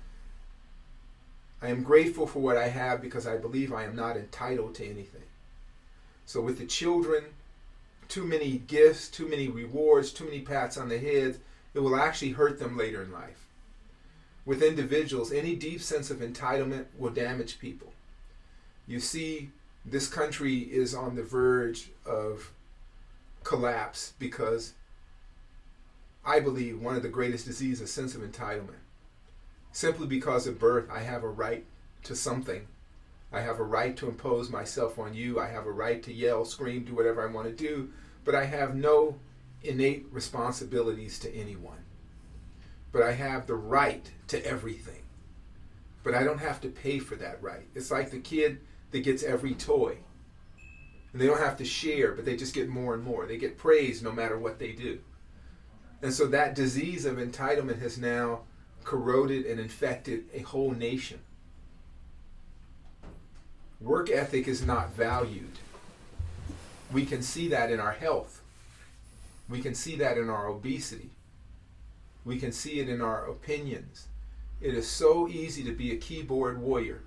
Speaker 2: I am grateful for what I have because I believe I am not entitled to anything. So with the children, too many gifts, too many rewards, too many pats on the head, it will actually hurt them later in life. With individuals, any deep sense of entitlement will damage people. You see, this country is on the verge of collapse because I believe one of the greatest diseases is sense of entitlement. Simply because of birth, I have a right to something. I have a right to impose myself on you. I have a right to yell, scream, do whatever I want to do, but I have no innate responsibilities to anyone. But I have the right to everything. But I don't have to pay for that right. It's like the kid that gets every toy. And they don't have to share, but they just get more and more. They get praised no matter what they do. And so that disease of entitlement has now corroded and infected a whole nation. Work ethic is not valued. We can see that in our health. We can see that in our obesity. We can see it in our opinions. It is so easy to be a keyboard warrior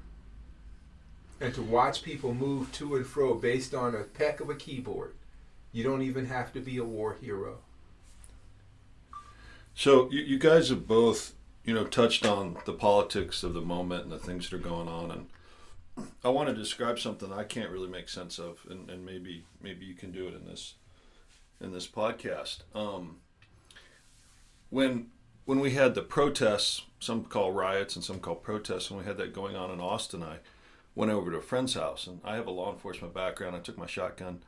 Speaker 2: and to watch people move to and fro based on a peck of a keyboard. You don't even have to be a war hero.
Speaker 3: So you, you guys have both, you know, touched on the politics of the moment and the things that are going on, and I want to describe something I can't really make sense of, and, and maybe maybe you can do it in this in this podcast. Um, when when we had the protests, some call riots and some call protests, when we had that going on in Austin, I went over to a friend's house, and I have a law enforcement background. I took my shotgun,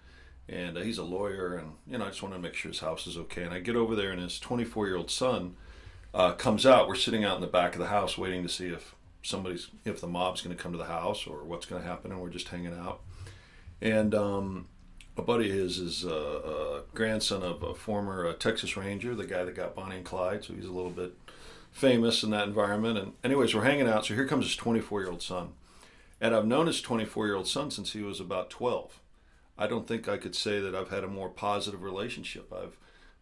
Speaker 3: and uh, he's a lawyer, and you know I just wanted to make sure his house is okay. And I get over there, and his 24 year old son uh, comes out. We're sitting out in the back of the house waiting to see if somebody's if the mob's going to come to the house or what's going to happen, and we're just hanging out. And um, a buddy of his is a, a grandson of a former uh, Texas Ranger, the guy that got Bonnie and Clyde, so he's a little bit famous in that environment. And anyways, we're hanging out. So here comes his 24 year old son, and I've known his 24 year old son since he was about 12. I don't think I could say that I've had a more positive relationship. I've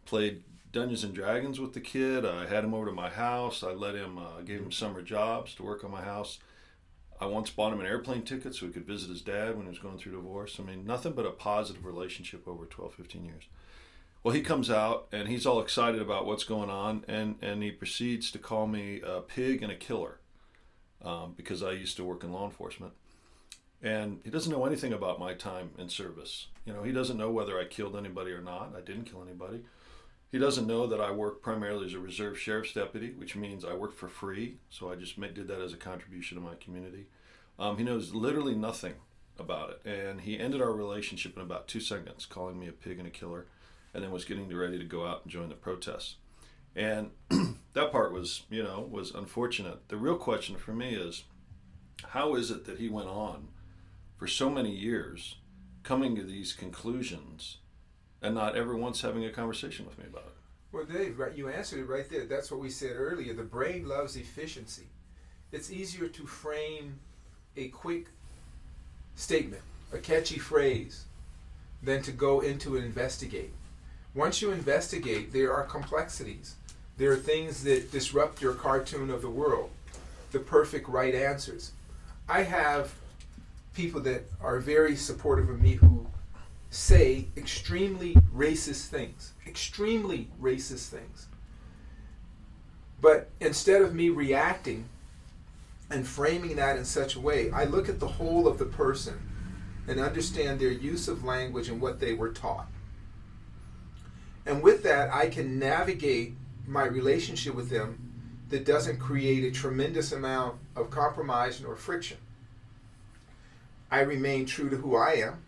Speaker 3: played Dungeons and Dragons with the kid. I had him over to my house. I let him, uh, gave him summer jobs to work on my house. I once bought him an airplane ticket so he could visit his dad when he was going through divorce. I mean, nothing but a positive relationship over 12, 15 years. Well, he comes out and he's all excited about what's going on, and, and he proceeds to call me a pig and a killer um, because I used to work in law enforcement. And he doesn't know anything about my time in service. You know, he doesn't know whether I killed anybody or not. I didn't kill anybody. He doesn't know that I work primarily as a reserve sheriff's deputy, which means I work for free. So I just did that as a contribution to my community. Um, he knows literally nothing about it. And he ended our relationship in about two seconds, calling me a pig and a killer and then was getting ready to go out and join the protests. And that part was, you know, was unfortunate. The real question for me is, how is it that he went on for so many years, coming to these conclusions, and not ever once having a conversation with me about it?
Speaker 2: Well, Dave, right, you answered it right there. That's what we said earlier. The brain loves efficiency. It's easier to frame a quick statement, a catchy phrase, than to go into and investigate. Once you investigate, there are complexities. There are things that disrupt your cartoon of the world, the perfect right answers. I have people that are very supportive of me who say extremely racist things, extremely racist things. But instead of me reacting and framing that in such a way, I look at the whole of the person and understand their use of language and what they were taught. And with that, I can navigate my relationship with them that doesn't create a tremendous amount of compromise or friction. I remain true to who I am.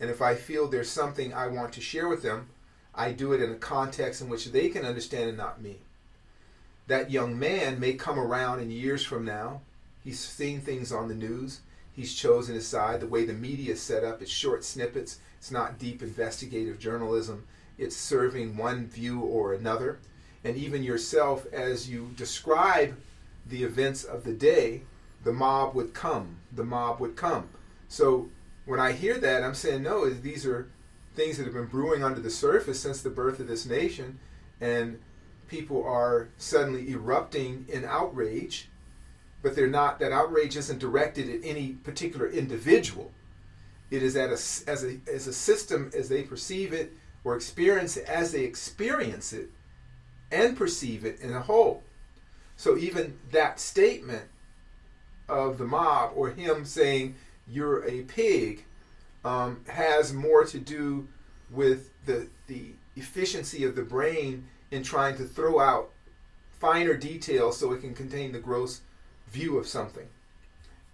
Speaker 2: And if I feel there's something I want to share with them, I do it in a context in which they can understand and not me. That young man may come around in years from now. He's seen things on the news. He's chosen his side. The way the media is set up, it's short snippets. It's not deep investigative journalism it's serving one view or another. And even yourself, as you describe the events of the day, the mob would come. The mob would come. So when I hear that, I'm saying, no, these are things that have been brewing under the surface since the birth of this nation. And people are suddenly erupting in outrage, but they're not, that outrage isn't directed at any particular individual. It is at a, as, a, as a system as they perceive it or experience it as they experience it and perceive it in a whole. So even that statement of the mob or him saying you're a pig um, has more to do with the the efficiency of the brain in trying to throw out finer details so it can contain the gross view of something.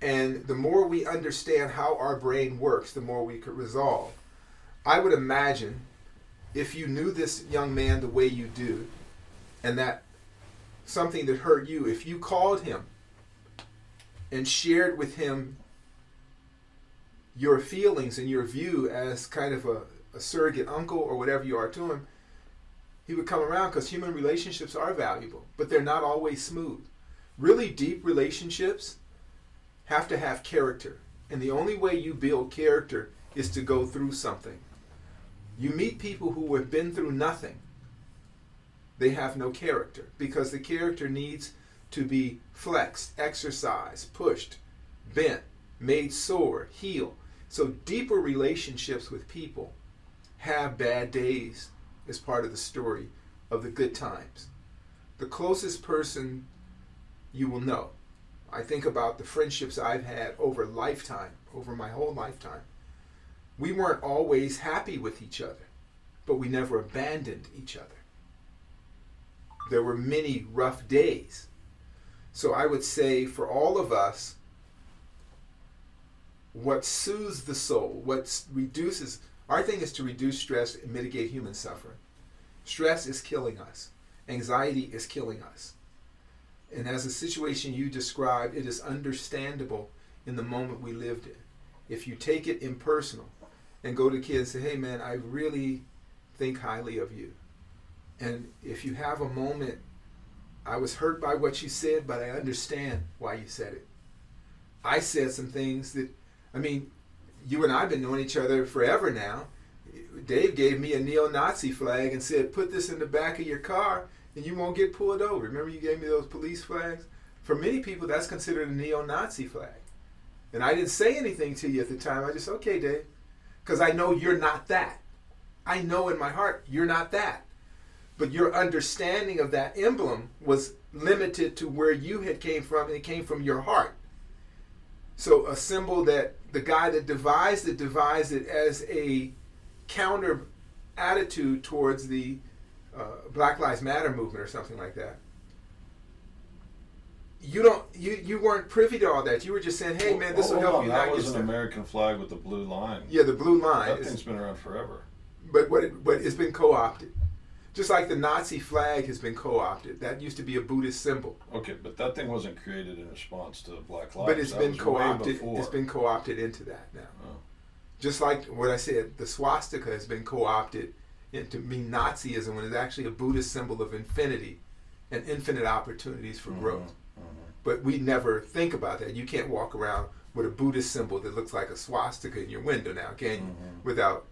Speaker 2: And the more we understand how our brain works, the more we could resolve. I would imagine if you knew this young man the way you do, and that something that hurt you, if you called him and shared with him your feelings and your view as kind of a, a surrogate uncle or whatever you are to him, he would come around because human relationships are valuable, but they're not always smooth. Really deep relationships have to have character. And the only way you build character is to go through something. You meet people who have been through nothing. They have no character because the character needs to be flexed, exercised, pushed, bent, made sore, heal. So deeper relationships with people have bad days as part of the story of the good times. The closest person you will know. I think about the friendships I've had over lifetime, over my whole lifetime we weren't always happy with each other, but we never abandoned each other. There were many rough days. So I would say for all of us, what soothes the soul, what reduces, our thing is to reduce stress and mitigate human suffering. Stress is killing us, anxiety is killing us. And as the situation you described, it is understandable in the moment we lived in. If you take it impersonal, and go to kids and say, hey man, I really think highly of you. And if you have a moment, I was hurt by what you said, but I understand why you said it. I said some things that, I mean, you and I have been knowing each other forever now. Dave gave me a neo Nazi flag and said, put this in the back of your car and you won't get pulled over. Remember, you gave me those police flags? For many people, that's considered a neo Nazi flag. And I didn't say anything to you at the time. I just, said, okay, Dave. Because I know you're not that. I know in my heart you're not that. But your understanding of that emblem was limited to where you had came from, and it came from your heart. So a symbol that the guy that devised it devised it as a counter attitude towards the uh, Black Lives Matter movement or something like that. You don't. You you weren't privy to all that. You were just saying, "Hey, man, this will help
Speaker 3: on,
Speaker 2: you
Speaker 3: That was an
Speaker 2: stuck."
Speaker 3: American flag with the blue line.
Speaker 2: Yeah, the blue line.
Speaker 3: that
Speaker 2: is-
Speaker 3: thing's been around forever.
Speaker 2: but what it, but it's been co-opted. Just like the Nazi flag has been co-opted. That used to be a Buddhist symbol,
Speaker 3: Okay, but that thing wasn't created in response to Black Lives.
Speaker 2: but it's
Speaker 3: That
Speaker 2: been co-opted. It's been co-opted into that now.
Speaker 3: Oh.
Speaker 2: Just like what I said, the swastika has been co-opted into mean Nazism when it's actually a Buddhist symbol of infinity and infinite opportunities for growth.
Speaker 3: Mhm.
Speaker 2: But we never think about that. You can't walk around with a Buddhist symbol that looks like a swastika in your window now, can you?
Speaker 3: Mhm.
Speaker 2: Without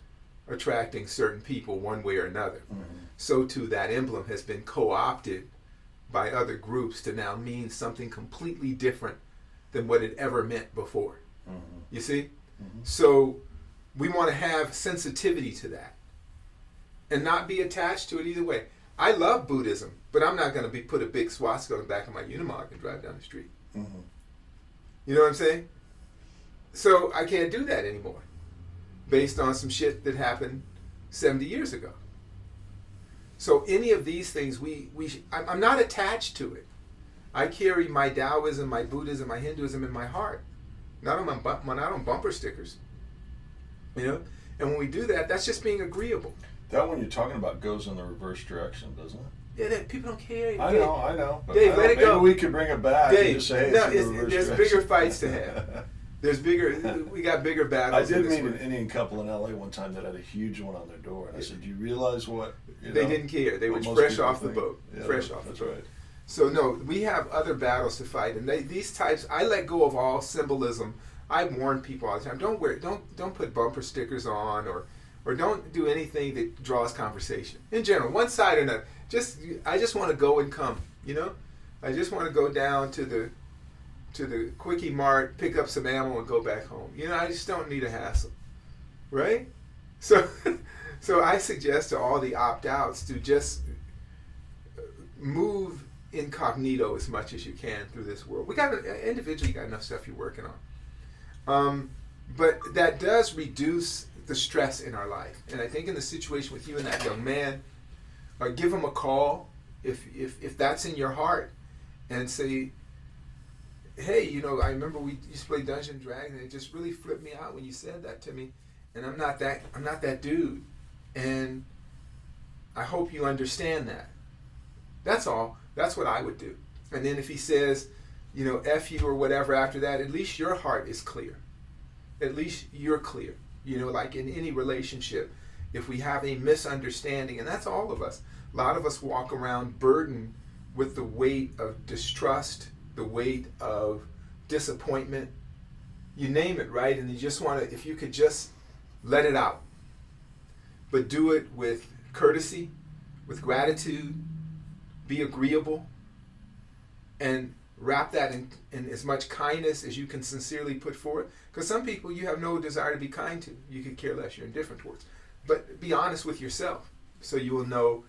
Speaker 2: attracting certain people one way or another.
Speaker 3: Mhm.
Speaker 2: So too that emblem has been co-opted by other groups to now mean something completely different than what it ever meant before.
Speaker 3: Mhm.
Speaker 2: You see?
Speaker 3: Mhm.
Speaker 2: So we want to have sensitivity to that and not be attached to it either way. I love Buddhism, but I'm not going to be put a big swastika on the back of my Unimog and drive down the street.
Speaker 3: Mhm.
Speaker 2: You know what I'm saying? So I can't do that anymore based on some shit that happened 70 years ago. So any of these things, we, we sh- I'm, I'm not attached to it. I carry my Taoism, my Buddhism, my Hinduism in my heart, not on my not on bumper stickers. You know, and when we do that, that's just being agreeable.
Speaker 3: That one you're talking about goes in the reverse direction, doesn't it?
Speaker 2: Yeah, that people don't care.
Speaker 3: I know, I know.
Speaker 2: Dave,
Speaker 3: I
Speaker 2: let it go.
Speaker 3: Maybe we could bring it back
Speaker 2: Dave,
Speaker 3: and just say
Speaker 2: no,
Speaker 3: it's
Speaker 2: it's- there's
Speaker 3: direction.
Speaker 2: bigger fights to have. There's bigger. We got bigger
Speaker 3: I
Speaker 2: battles. in
Speaker 3: did meet an. Indian couple in LA one time that had a huge one on their door, and I said, "Do you realize what?" You
Speaker 2: They didn't care. They were
Speaker 3: most
Speaker 2: fresh off the boat.
Speaker 3: Yeah,
Speaker 2: fresh off the
Speaker 3: That's
Speaker 2: boat.
Speaker 3: right.
Speaker 2: So no, we have other battles to fight, and they, these types. I let go of all symbolism. I warn people all the time: don't wear, don't don't put bumper stickers on, or or don't do anything that draws conversation. In general, one side or another. Just I just want to go and come. You know, I just want to go down to the to the quickie mart, pick up some ammo, and go back home. You know, I just don't need a hassle, right? So, so I suggest to all the opt outs to just move incognito as much as you can through this world. We got individually got enough stuff you're working on, um, but that does reduce the stress in our life. And I think in the situation with you and that young man, uh, give him a call if if if that's in your heart, and say. Hey, you know, I remember we used to play Dungeons and Dragons, and it just really flipped me out when you said that to me. And I'm not that I'm not that dude, and I hope you understand that. That's all. That's what I would do. And then if he says, you know, F you or whatever after that, at least your heart is clear. At least you're clear. You know, like in any relationship, if we have a misunderstanding, and that's all of us, a lot of us walk around burdened with the weight of distrust, the weight of disappointment, you name it, right? And you just want to, if you could just let it out, but do it with courtesy, with gratitude, be agreeable, and wrap that in, in as much kindness as you can sincerely put forth. Because some people you have no desire to be kind to, you could care less, you're indifferent towards. But be honest with yourself so you will know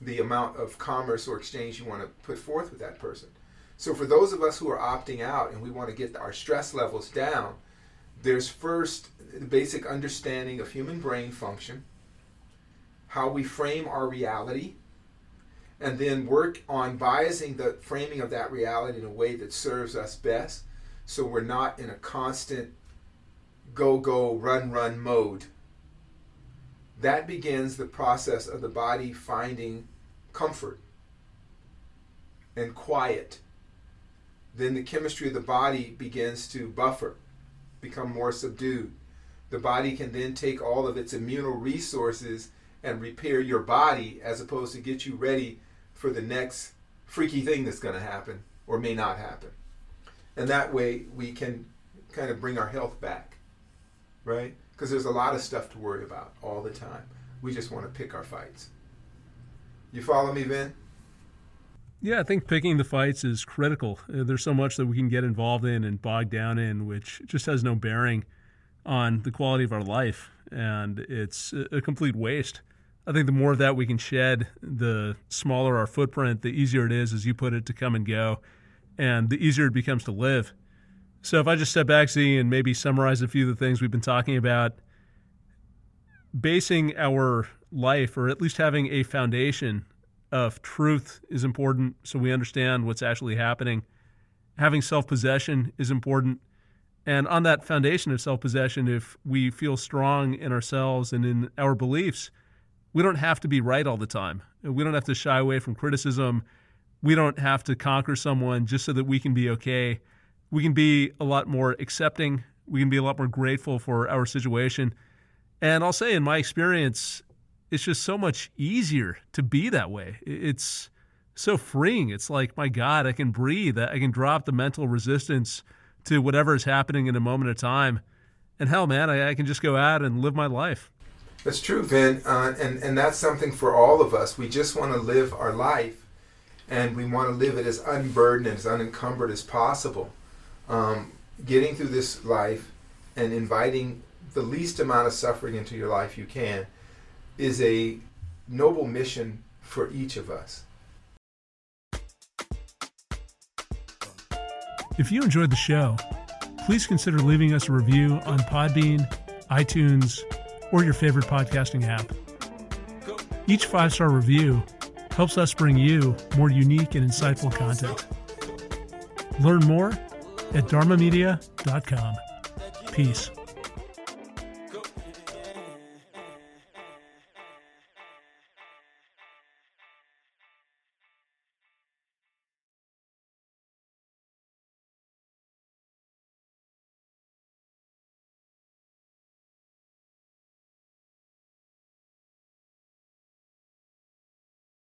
Speaker 2: the amount of commerce or exchange you want to put forth with that person. So for those of us who are opting out and we want to get our stress levels down, there's first the basic understanding of human brain function, how we frame our reality, and then work on biasing the framing of that reality in a way that serves us best so we're not in a constant go go run run mode. That begins the process of the body finding comfort and quiet. Then the chemistry of the body begins to buffer become more subdued. The body can then take all of its immunal resources and repair your body as opposed to get you ready for the next freaky thing that's going to happen or may not happen. And that way we can kind of bring our health back, right? Because there's a lot of stuff to worry about all the time. We just want to pick our fights. You follow me, Vin?
Speaker 1: Yeah, I think picking the fights is critical. Uh, there's so much that we can get involved in and bogged down in, which just has no bearing on the quality of our life. And it's a complete waste. I think the more of that we can shed, the smaller our footprint, the easier it is, as you put it, to come and go, and the easier it becomes to live. So if I just step back, Zi, and maybe summarize a few of the things we've been talking about, basing our life, or at least having a foundation of truth is important so we understand what's actually happening. Having self possession is important. And on that foundation of self possession, if we feel strong in ourselves and in our beliefs, we don't have to be right all the time. We don't have to shy away from criticism. We don't have to conquer someone just so that we can be okay. We can be a lot more accepting. We can be a lot more grateful for our situation. And I'll say, in my experience, it's just so much easier to be that way. It's so freeing. It's like, my God, I can breathe. I can drop the mental resistance to whatever is happening in a moment of time. And hell, man, I, I can just go out and live my life.
Speaker 2: That's true, Vin. Uh, and, and that's something for all of us. We just want to live our life and we want to live it as unburdened as unencumbered as possible. Um, getting through this life and inviting the least amount of suffering into your life you can is a noble mission for each of us.
Speaker 1: If you enjoyed the show, please consider leaving us a review on Podbean, iTunes, or your favorite podcasting app. Each five star review helps us bring you more unique and insightful content. Learn more at dharmamedia.com. Peace.